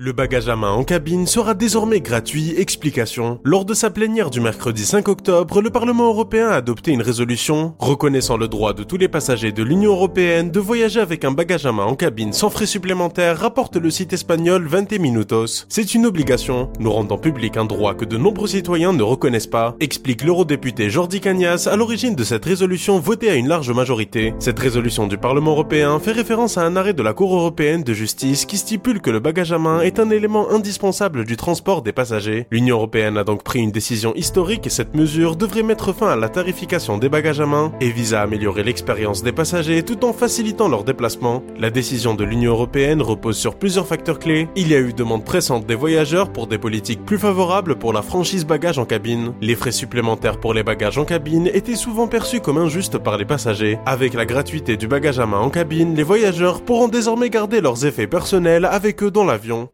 Le bagage à main en cabine sera désormais gratuit, explication. Lors de sa plénière du mercredi 5 octobre, le Parlement européen a adopté une résolution reconnaissant le droit de tous les passagers de l'Union européenne de voyager avec un bagage à main en cabine sans frais supplémentaires, rapporte le site espagnol 20 Minutos. C'est une obligation, nous rendant public un droit que de nombreux citoyens ne reconnaissent pas, explique l'eurodéputé Jordi Cagnas à l'origine de cette résolution votée à une large majorité. Cette résolution du Parlement européen fait référence à un arrêt de la Cour européenne de justice qui stipule que le bagage à main un élément indispensable du transport des passagers. L'Union européenne a donc pris une décision historique et cette mesure devrait mettre fin à la tarification des bagages à main et vise à améliorer l'expérience des passagers tout en facilitant leur déplacement. La décision de l'Union européenne repose sur plusieurs facteurs clés. Il y a eu demande pressante des voyageurs pour des politiques plus favorables pour la franchise bagages en cabine. Les frais supplémentaires pour les bagages en cabine étaient souvent perçus comme injustes par les passagers. Avec la gratuité du bagage à main en cabine, les voyageurs pourront désormais garder leurs effets personnels avec eux dans l'avion.